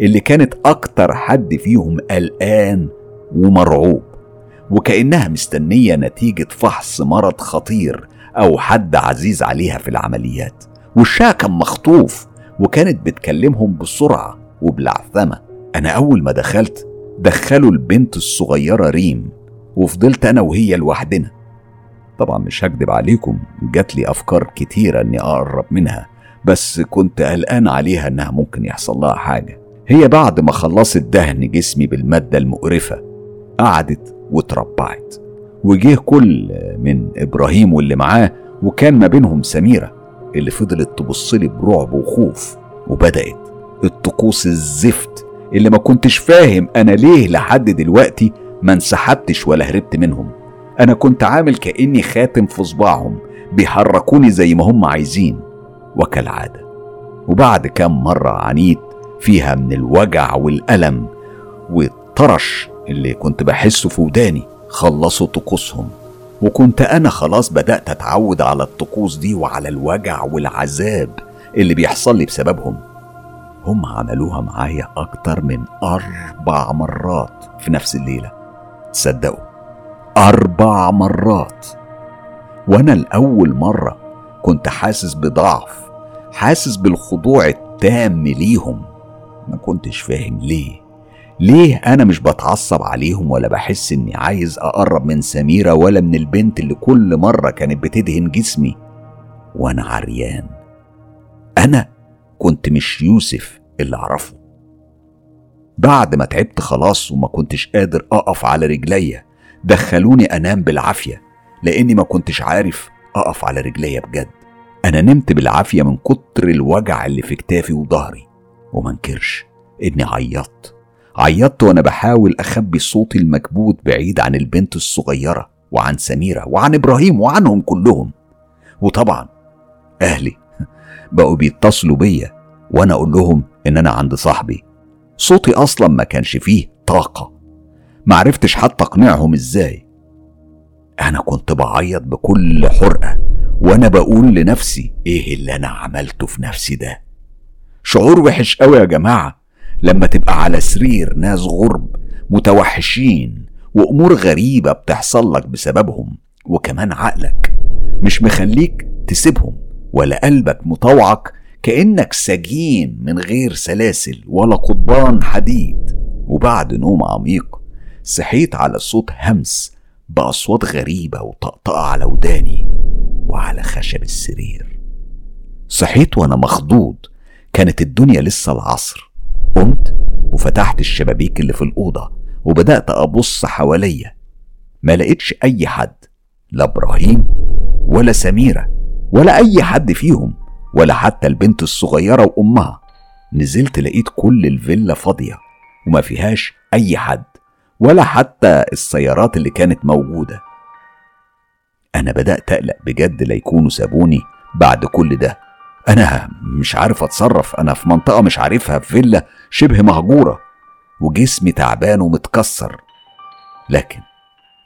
اللي كانت أكتر حد فيهم قلقان ومرعوب وكأنها مستنية نتيجة فحص مرض خطير أو حد عزيز عليها في العمليات. وشها كان مخطوف وكانت بتكلمهم بسرعة وبالعثمة أنا أول ما دخلت دخلوا البنت الصغيرة ريم وفضلت أنا وهي لوحدنا. طبعا مش هكدب عليكم جات لي أفكار كتيرة إني أقرب منها بس كنت قلقان عليها إنها ممكن يحصل لها حاجة. هي بعد ما خلصت دهن جسمي بالمادة المقرفة قعدت وتربعت وجه كل من إبراهيم واللي معاه وكان ما بينهم سميرة اللي فضلت تبصلي برعب وخوف وبدأت الطقوس الزفت اللي ما كنتش فاهم أنا ليه لحد دلوقتي ما انسحبتش ولا هربت منهم. أنا كنت عامل كأني خاتم في صباعهم بيحركوني زي ما هم عايزين وكالعادة. وبعد كام مرة عنيد فيها من الوجع والألم والطرش اللي كنت بحسه في وداني خلصوا طقوسهم. وكنت أنا خلاص بدأت أتعود على الطقوس دي وعلى الوجع والعذاب اللي بيحصل لي بسببهم. هم عملوها معايا أكتر من أربع مرات في نفس الليلة. تصدقوا أربع مرات. وأنا الأول مرة كنت حاسس بضعف حاسس بالخضوع التام ليهم. ما كنتش فاهم ليه. ليه أنا مش بتعصب عليهم ولا بحس إني عايز أقرب من سميرة ولا من البنت اللي كل مرة كانت بتدهن جسمي؟ وأنا عريان. أنا كنت مش يوسف اللي أعرفه. بعد ما تعبت خلاص وما كنتش قادر أقف على رجليا دخلوني أنام بالعافية لأني ما كنتش عارف أقف على رجليا بجد. أنا نمت بالعافية من كتر الوجع اللي في كتافي وظهري. ومنكرش إني عيطت. عيطت وأنا بحاول أخبي صوتي المكبوت بعيد عن البنت الصغيرة وعن سميرة وعن إبراهيم وعنهم كلهم. وطبعا أهلي بقوا بيتصلوا بيا وأنا أقول لهم إن أنا عند صاحبي. صوتي أصلا ما كانش فيه طاقة. معرفتش حتى أقنعهم إزاي. أنا كنت بعيط بكل حرقة وأنا بقول لنفسي إيه اللي أنا عملته في نفسي ده؟ شعور وحش قوي يا جماعة. لما تبقى على سرير ناس غرب متوحشين وأمور غريبة بتحصل لك بسببهم وكمان عقلك مش مخليك تسيبهم ولا قلبك مطوعك كأنك سجين من غير سلاسل ولا قضبان حديد. وبعد نوم عميق صحيت على صوت همس بأصوات غريبة وطقطقة على وداني وعلى خشب السرير. صحيت وأنا مخضوض كانت الدنيا لسه العصر. قمت وفتحت الشبابيك اللي في الأوضة وبدأت أبص حواليا. ما لقيتش أي حد لا إبراهيم ولا سميرة ولا أي حد فيهم ولا حتى البنت الصغيرة وأمها. نزلت لقيت كل الفيلا فاضية وما فيهاش أي حد ولا حتى السيارات اللي كانت موجودة. أنا بدأت أقلق بجد لا يكونوا سابوني بعد كل ده. أنا مش عارف أتصرف. أنا في منطقة مش عارفها في فيلا شبه مهجورة وجسمي تعبان ومتكسر. لكن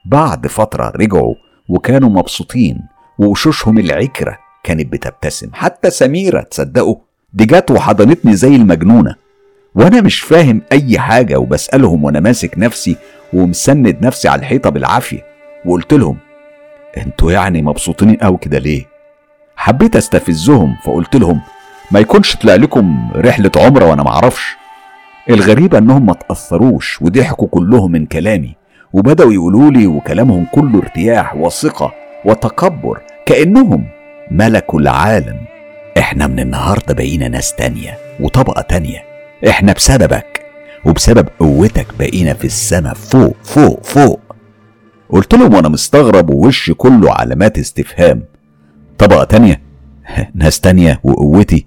بعد فترة رجعوا وكانوا مبسوطين ووشوشهم العكرة كانت بتبتسم. حتى سميرة تصدقوا دي جت وحضنتني زي المجنونة. وأنا مش فاهم أي حاجة وبسألهم وأنا ماسك نفسي ومسند نفسي على الحيطة بالعافية وقلت لهم أنتوا يعني مبسوطين قوي كده ليه؟ حبيت استفزهم فقلت لهم ما يكونش طلع لكم رحلة عمرة وأنا معرفش الغريب أنهم ما تأثروش وضحكوا كلهم من كلامي وبدأوا يقولوا لي وكلامهم كله ارتياح وثقة وتكبر كأنهم ملكوا العالم. إحنا من النهارده بقينا ناس تانية وطبقة تانية. إحنا بسببك وبسبب قوتك بقينا في السما فوق فوق فوق. قلت لهم وأنا مستغرب ووشي كله علامات استفهام. طبقة تانية. ناس تانية وقوتي.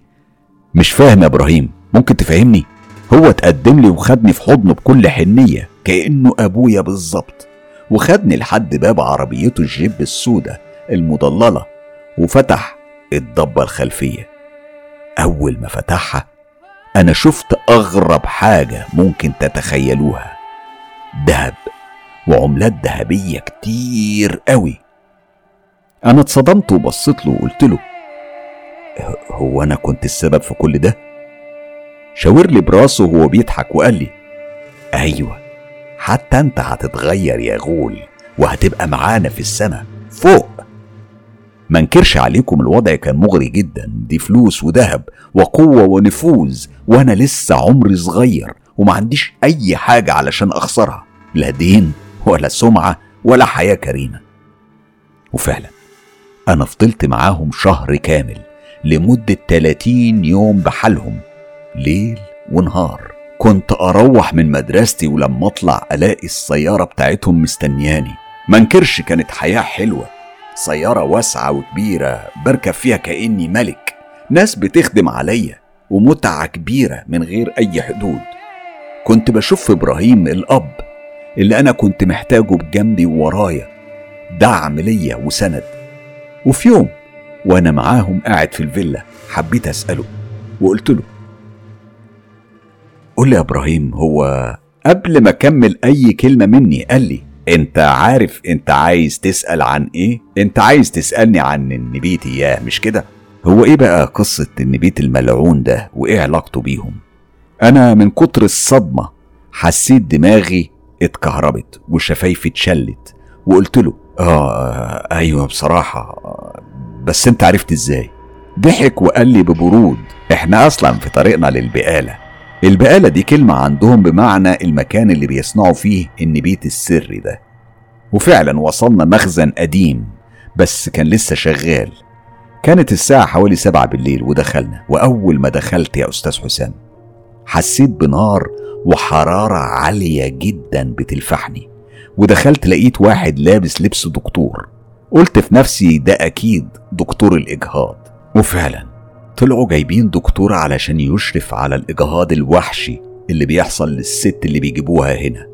مش فاهم يا إبراهيم ممكن تفهمني؟ هو اتقدم لي وخدني في حضنه بكل حنية كأنه أبويا بالظبط. وخدني لحد باب عربيته الجيب السودة المضللة وفتح الضبة الخلفية. أول ما فتحها أنا شفت أغرب حاجة ممكن تتخيلوها. دهب وعملات ذهبية كتير قوي. أنا اتصدمت وبصيت له وقلت له هو أنا كنت السبب في كل ده؟ شاور لي براسه وهو بيضحك وقال لي أيوه حتى أنت هتتغير يا غول وهتبقى معانا في السماء فوق ما انكرش عليكم الوضع كان مغري جدا دي فلوس وذهب وقوة ونفوذ وأنا لسه عمري صغير وما عنديش أي حاجة علشان أخسرها لا دين ولا سمعة ولا حياة كريمة وفعلا أنا فضلت معاهم شهر كامل لمدة 30 يوم بحالهم ليل ونهار. كنت أروح من مدرستي ولما أطلع ألاقي السيارة بتاعتهم مستنياني. منكرش كانت حياة حلوة. سيارة واسعة وكبيرة بركب فيها كأني ملك. ناس بتخدم عليا ومتعة كبيرة من غير أي حدود. كنت بشوف إبراهيم الأب اللي أنا كنت محتاجه بجنبي وورايا. دعم ليا وسند. وفي يوم وأنا معاهم قاعد في الفيلا حبيت أسأله وقلت له قول لي يا إبراهيم هو قبل ما أكمل أي كلمة مني قال لي أنت عارف أنت عايز تسأل عن إيه؟ أنت عايز تسألني عن النبيت إياه مش كده؟ هو إيه بقى قصة النبيت الملعون ده وإيه علاقته بيهم؟ أنا من كتر الصدمة حسيت دماغي اتكهربت وشفايفي اتشلت وقلت له آه أيوه بصراحة. بس أنت عرفت إزاي؟ ضحك وقال لي ببرود إحنا أصلا في طريقنا للبقالة. البقالة دي كلمة عندهم بمعنى المكان اللي بيصنعوا فيه النبيت السري ده. وفعلا وصلنا مخزن قديم بس كان لسه شغال. كانت الساعة حوالي سبعة بالليل ودخلنا وأول ما دخلت يا أستاذ حسام حسيت بنار وحرارة عالية جدا بتلفحني. ودخلت لقيت واحد لابس لبس دكتور. قلت في نفسي ده أكيد دكتور الإجهاض. وفعلا طلعوا جايبين دكتور علشان يشرف على الإجهاض الوحشي اللي بيحصل للست اللي بيجيبوها هنا.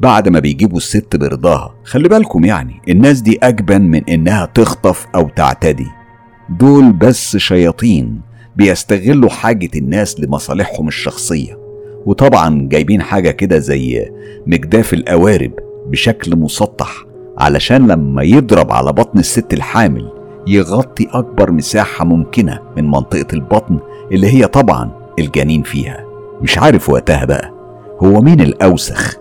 بعد ما بيجيبوا الست برضاها خلي بالكم يعني الناس دي أجبن من إنها تخطف أو تعتدي. دول بس شياطين بيستغلوا حاجة الناس لمصالحهم الشخصية. وطبعا جايبين حاجة كده زي مجداف القوارب. بشكل مسطح علشان لما يضرب على بطن الست الحامل يغطي أكبر مساحة ممكنة من منطقة البطن اللي هي طبعا الجنين فيها. مش عارف وقتها بقى هو مين الأوسخ؟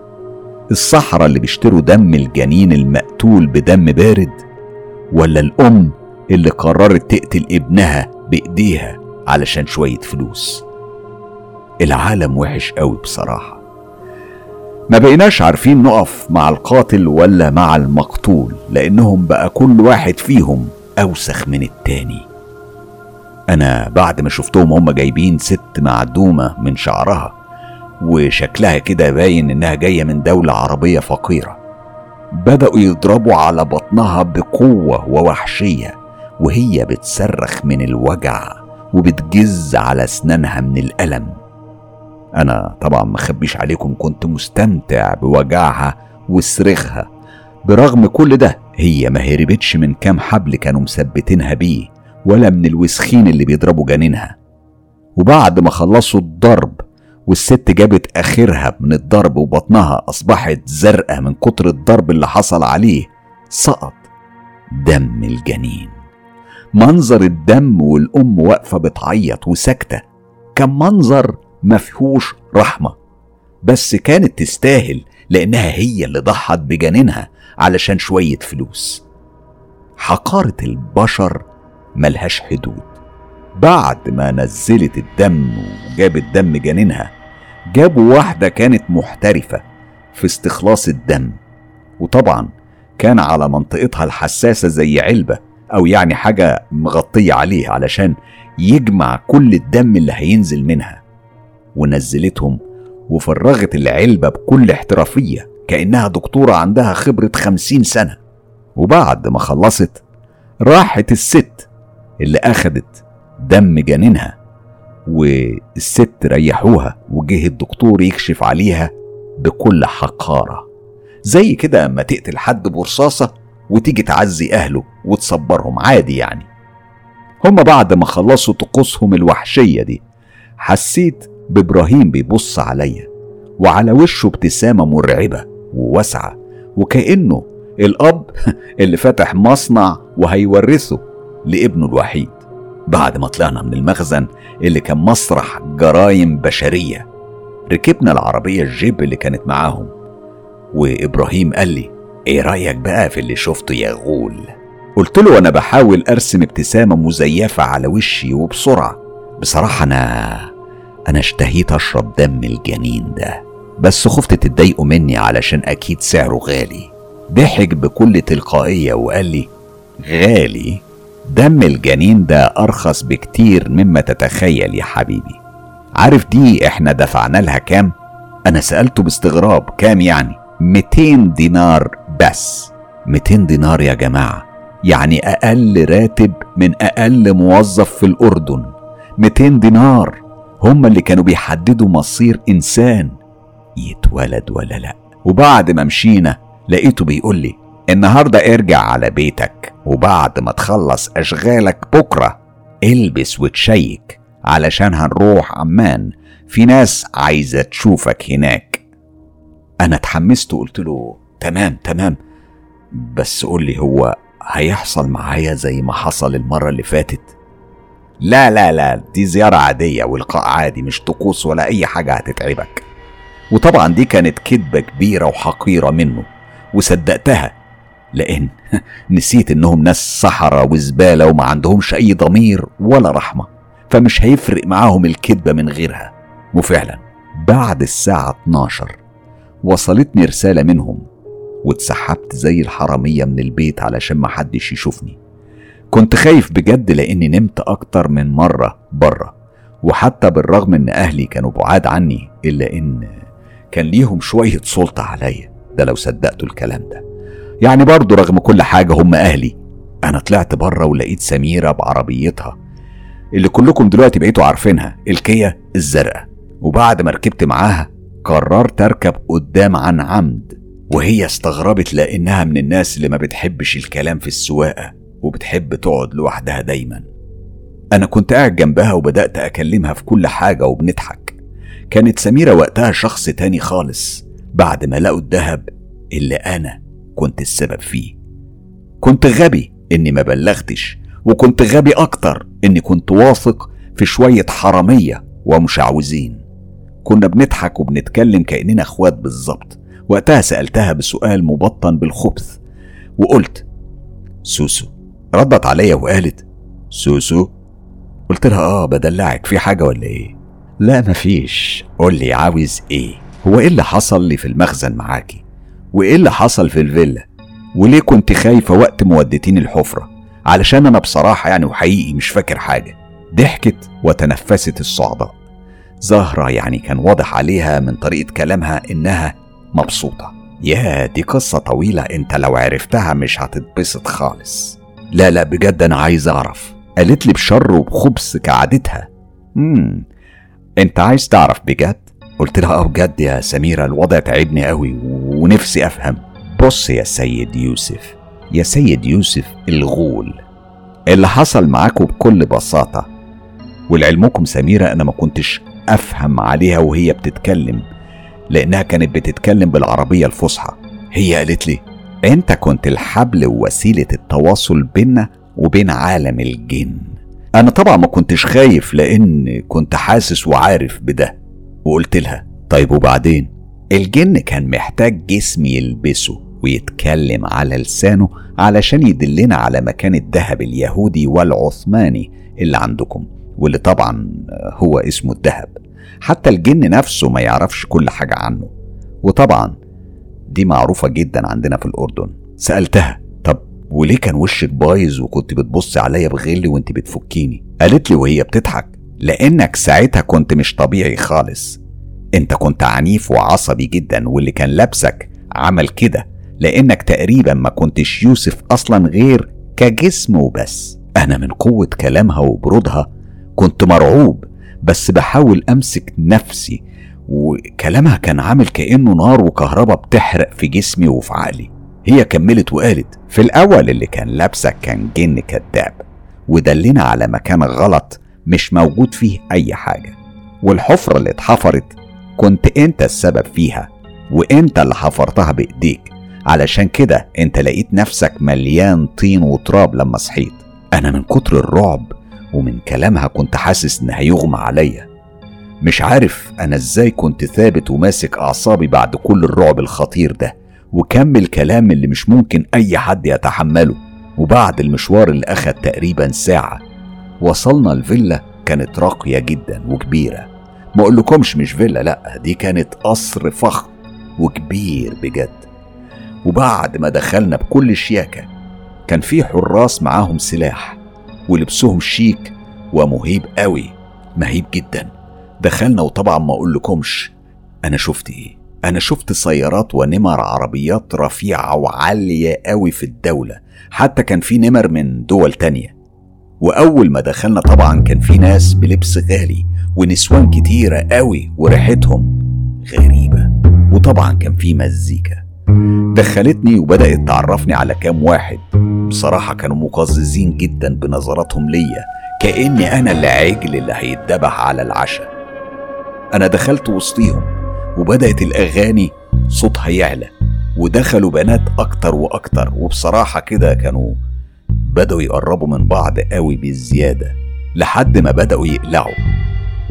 الصحراء اللي بيشتروا دم الجنين المقتول بدم بارد؟ ولا الأم اللي قررت تقتل ابنها بإيديها علشان شوية فلوس؟ العالم وحش قوي بصراحة. ما بقيناش عارفين نقف مع القاتل ولا مع المقتول لأنهم بقى كل واحد فيهم أوسخ من التاني. أنا بعد ما شفتهم هم جايبين ست معدومة من شعرها وشكلها كده باين إنها جاية من دولة عربية فقيرة. بدأوا يضربوا على بطنها بقوة ووحشية وهي بتصرخ من الوجع وبتجز على أسنانها من الألم. أنا طبعا مخبيش عليكم كنت مستمتع بوجعها وصريخها. برغم كل ده هي ما هربتش من كام حبل كانوا مثبتينها بيه ولا من الوسخين اللي بيضربوا جنينها. وبعد ما خلصوا الضرب والست جابت آخرها من الضرب وبطنها أصبحت زرقاء من كتر الضرب اللي حصل عليه سقط دم الجنين. منظر الدم والأم واقفة بتعيط وساكتة. كان منظر مفيهوش رحمة. بس كانت تستاهل لأنها هي اللي ضحت بجنينها علشان شوية فلوس. حقارة البشر ملهاش حدود. بعد ما نزلت الدم وجابت دم جنينها جابوا واحدة كانت محترفة في استخلاص الدم. وطبعا كان على منطقتها الحساسة زي علبة أو يعني حاجة مغطية عليه علشان يجمع كل الدم اللي هينزل منها. ونزلتهم وفرغت العلبة بكل احترافية كأنها دكتورة عندها خبرة خمسين سنة. وبعد ما خلصت راحت الست اللي أخدت دم جنينها والست ريحوها وجه الدكتور يكشف عليها بكل حقارة. زي كده اما تقتل حد برصاصة وتيجي تعزي أهله وتصبرهم عادي يعني. هما بعد ما خلصوا طقوسهم الوحشية دي حسيت بإبراهيم بيبص عليا وعلى وشه ابتسامة مرعبة وواسعة وكأنه الأب اللي فتح مصنع وهيورثه لابنه الوحيد. بعد ما طلعنا من المخزن اللي كان مسرح جرايم بشرية ركبنا العربية الجيب اللي كانت معاهم وإبراهيم قال لي إيه رأيك بقى في اللي شفته يا غول؟ قلت له وأنا بحاول أرسم ابتسامة مزيفة على وشي وبسرعة. بصراحة أنا أنا اشتهيت أشرب دم الجنين ده بس خفت تتضايقوا مني علشان أكيد سعره غالي. ضحك بكل تلقائية وقال لي غالي؟ دم الجنين ده أرخص بكتير مما تتخيل يا حبيبي. عارف دي إحنا دفعنا لها كام؟ أنا سألته باستغراب كام يعني؟ 200 دينار بس. 200 دينار يا جماعة يعني أقل راتب من أقل موظف في الأردن. 200 دينار. هم اللي كانوا بيحددوا مصير إنسان يتولد ولا لأ. وبعد ما مشينا لقيته بيقول لي النهاردة ارجع على بيتك وبعد ما تخلص أشغالك بكرة البس وتشيك علشان هنروح عمان. في ناس عايزة تشوفك هناك. أنا اتحمست وقلت له تمام تمام. بس قول لي هو هيحصل معايا زي ما حصل المرة اللي فاتت؟ لا لا لا دي زيارة عادية ولقاء عادي مش طقوس ولا أي حاجة هتتعبك. وطبعا دي كانت كذبة كبيرة وحقيرة منه وصدقتها لأن نسيت إنهم ناس صحراء وزبالة وما عندهمش أي ضمير ولا رحمة فمش هيفرق معاهم الكذبة من غيرها. وفعلا بعد الساعة 12 وصلتني رسالة منهم واتسحبت زي الحرامية من البيت علشان محدش يشوفني. كنت خايف بجد لأني نمت أكتر من مرة بره وحتى بالرغم إن أهلي كانوا بعاد عني إلا إن كان ليهم شوية سلطة عليا. ده لو صدقتوا الكلام ده. يعني برضه رغم كل حاجة هم أهلي. أنا طلعت بره ولقيت سميرة بعربيتها اللي كلكم دلوقتي بقيتوا عارفينها الكيا الزرقاء. وبعد ما ركبت معاها قررت أركب قدام عن عمد. وهي استغربت لأنها من الناس اللي ما بتحبش الكلام في السواقة. وبتحب تقعد لوحدها دايما. أنا كنت قاعد جنبها وبدأت أكلمها في كل حاجة وبنضحك. كانت سميرة وقتها شخص تاني خالص بعد ما لقوا الذهب اللي أنا كنت السبب فيه. كنت غبي إني ما بلغتش وكنت غبي أكتر إني كنت واثق في شوية حرامية ومشعوذين. كنا بنضحك وبنتكلم كأننا أخوات بالظبط. وقتها سألتها بسؤال مبطن بالخبث وقلت سوسو ردت عليا وقالت سوسو. قلت لها آه بدلعك. في حاجة ولا إيه؟ لا مفيش. قول لي عاوز إيه؟ هو إيه اللي حصل لي في المخزن معاكي؟ وإيه اللي حصل في الفيلا؟ وليه كنت خايفة وقت ما وديتيني الحفرة؟ علشان أنا بصراحة يعني وحقيقي مش فاكر حاجة. ضحكت وتنفست الصعداء زهرة يعني كان واضح عليها من طريقة كلامها إنها مبسوطة. يا دي قصة طويلة. أنت لو عرفتها مش هتتبسط خالص. لا لا بجد أنا عايز أعرف. قالت لي بشر وبخبث كعادتها. امم أنت عايز تعرف بجد؟ قلت لها آه بجد يا سميرة الوضع تعبني قوي ونفسي أفهم. بص يا سيد يوسف يا سيد يوسف الغول. اللي حصل معاكم بكل بساطة ولعلمكم سميرة أنا ما كنتش أفهم عليها وهي بتتكلم لأنها كانت بتتكلم بالعربية الفصحى. هي قالت لي أنت كنت الحبل ووسيلة التواصل بيننا وبين عالم الجن. أنا طبعا ما كنتش خايف لأن كنت حاسس وعارف بده وقلت لها طيب وبعدين؟ الجن كان محتاج جسم يلبسه ويتكلم على لسانه علشان يدلنا على مكان الذهب اليهودي والعثماني اللي عندكم واللي طبعا هو اسمه الذهب. حتى الجن نفسه ما يعرفش كل حاجة عنه. وطبعا دي معروفة جدا عندنا في الأردن. سألتها طب وليه كان وشك بايظ وكنت بتبص عليا بغل وانت بتفكيني؟ قالت لي وهي بتضحك لأنك ساعتها كنت مش طبيعي خالص. انت كنت عنيف وعصبي جدا واللي كان لابسك عمل كده لأنك تقريبا ما كنتش يوسف أصلا غير كجسم وبس. أنا من قوة كلامها وبرودها كنت مرعوب بس بحاول أمسك نفسي وكلامها كان عامل كأنه نار وكهرباء بتحرق في جسمي وفي عقلي. هي كملت وقالت في الأول اللي كان لابسك كان جن كذاب ودلنا على مكان غلط مش موجود فيه أي حاجة والحفرة اللي اتحفرت كنت أنت السبب فيها وأنت اللي حفرتها بإيديك. علشان كده أنت لقيت نفسك مليان طين وتراب لما صحيت. أنا من كتر الرعب ومن كلامها كنت حاسس إن هيغمى عليا. مش عارف أنا إزاي كنت ثابت وماسك أعصابي بعد كل الرعب الخطير ده وكم الكلام اللي مش ممكن أي حد يتحمله. وبعد المشوار اللي أخد تقريبا ساعة وصلنا الفيلا كانت راقية جدا وكبيرة. ما أقولكمش مش فيلا لأ دي كانت قصر فخم وكبير بجد. وبعد ما دخلنا بكل شياكة كان في حراس معاهم سلاح ولبسهم شيك ومهيب قوي مهيب جدا. دخلنا وطبعا ما أقولكمش. أنا شفت إيه؟ أنا شفت سيارات ونمر عربيات رفيعة وعالية قوي في الدولة. حتى كان في نمر من دول تانية. وأول ما دخلنا طبعا كان في ناس بلبس غالي ونسوان كتيرة قوي وريحتهم غريبة. وطبعا كان في مزيكا. دخلتني وبدأت تعرفني على كام واحد. بصراحة كانوا مقززين جدا بنظراتهم ليا. كأني أنا العجل اللي هيتذبح على العشاء. أنا دخلت وسطيهم وبدأت الأغاني صوتها يعلى ودخلوا بنات أكتر وأكتر وبصراحة كده كانوا بدأوا يقربوا من بعض قوي بالزيادة لحد ما بدأوا يقلعوا.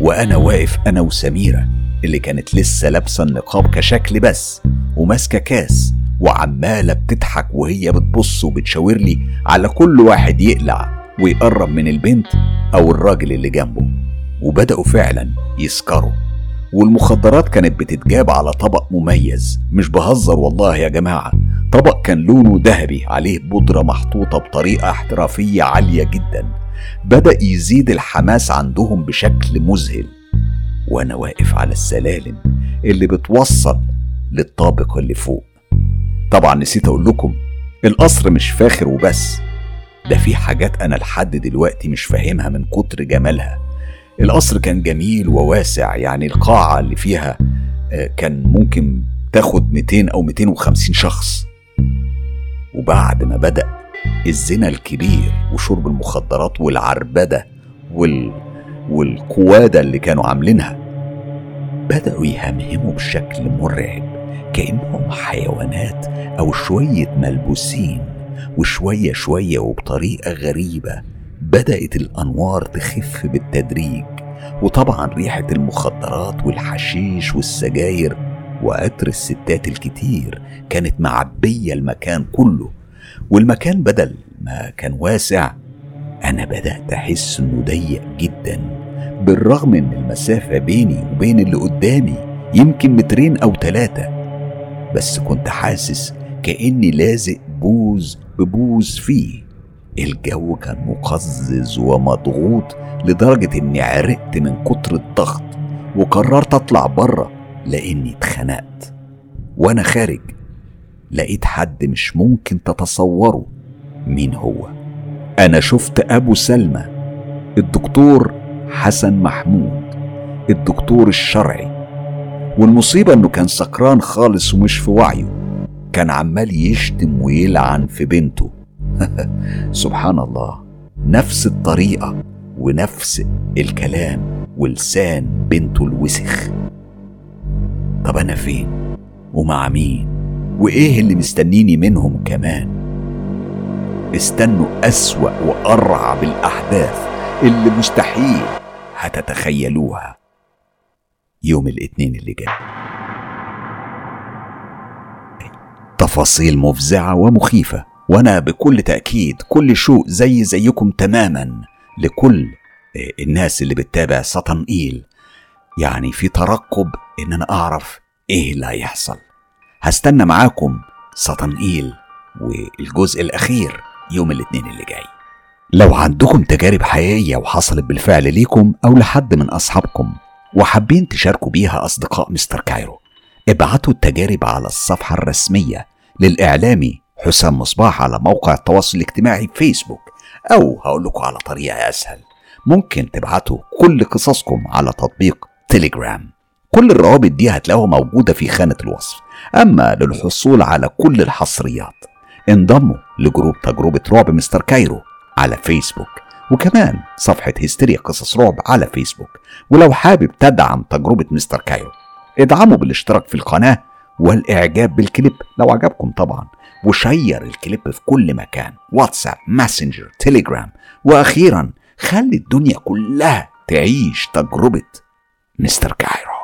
وأنا واقف أنا وسميرة اللي كانت لسه لابسة النقاب كشكل بس وماسكة كاس وعمالة بتضحك وهي بتبص وبتشاور لي على كل واحد يقلع ويقرب من البنت أو الراجل اللي جنبه. وبدأوا فعلا يسكروا. والمخدرات كانت بتتجاب على طبق مميز مش بهزر والله يا جماعة. طبق كان لونه ذهبي عليه بودرة محطوطة بطريقة احترافية عالية جدا. بدأ يزيد الحماس عندهم بشكل مذهل. وأنا واقف على السلالم اللي بتوصل للطابق اللي فوق. طبعا نسيت أقول لكم القصر مش فاخر وبس. ده في حاجات أنا لحد دلوقتي مش فاهمها من كتر جمالها. القصر كان جميل وواسع يعني القاعة اللي فيها آه، كان ممكن تاخد 200 أو 250 شخص. وبعد ما بدأ الزنا الكبير وشرب المخدرات والعربدة وال... والقوادة اللي كانوا عاملينها بدأوا يهمهموا بشكل مرعب كأنهم حيوانات أو شوية ملبوسين وشوية شوية وبطريقة غريبة. بدأت الأنوار تخف بالتدريج وطبعا ريحة المخدرات والحشيش والسجاير وعطر الستات الكتير كانت معبية المكان كله والمكان بدل ما كان واسع أنا بدأت أحس إنه ضيق جدا بالرغم إن المسافة بيني وبين اللي قدامي يمكن مترين أو تلاتة بس كنت حاسس كأني لازق بوز ببوز فيه. الجو كان مقزز ومضغوط لدرجة إني عرقت من كتر الضغط وقررت أطلع بره لأني اتخنقت. وأنا خارج لقيت حد مش ممكن تتصوره. مين هو؟ أنا شفت أبو سلمى الدكتور حسن محمود الدكتور الشرعي. والمصيبة إنه كان سكران خالص ومش في وعيه. كان عمال يشتم ويلعن في بنته. سبحان الله نفس الطريقة ونفس الكلام ولسان بنته الوسخ. طب أنا فين؟ ومع مين؟ وإيه اللي مستنيني منهم كمان؟ استنوا أسوأ وأرعب الأحداث اللي مستحيل هتتخيلوها. يوم الاثنين اللي جاي. تفاصيل مفزعة ومخيفة. وأنا بكل تأكيد كل شوق زي زيكم تماما لكل الناس اللي بتتابع سطنقيل يعني في ترقب إن أنا أعرف إيه اللي هيحصل. هستنى معاكم سطنقيل والجزء الأخير يوم الاثنين اللي جاي. لو عندكم تجارب حقيقية وحصلت بالفعل ليكم أو لحد من أصحابكم وحابين تشاركوا بيها أصدقاء مستر كايرو ابعتوا التجارب على الصفحة الرسمية للإعلامي حسام مصباح على موقع التواصل الاجتماعي فيسبوك أو هقول لكم على طريقة أسهل. ممكن تبعتوا كل قصصكم على تطبيق تليجرام كل الروابط دي هتلاقوها موجودة في خانة الوصف. أما للحصول على كل الحصريات انضموا ل group تجربة رعب مستر كايرو على فيسبوك. وكمان صفحة هستيريا قصص رعب على فيسبوك. ولو حابب تدعم تجربة مستر كايرو ادعموا بالاشتراك في القناة والإعجاب بالكليب لو عجبكم طبعا. و share ال clip في كل مكان. واتساب ماسنجر تليجرام وأخيرا خلي الدنيا كلها تعيش تجربة مستر كايرو.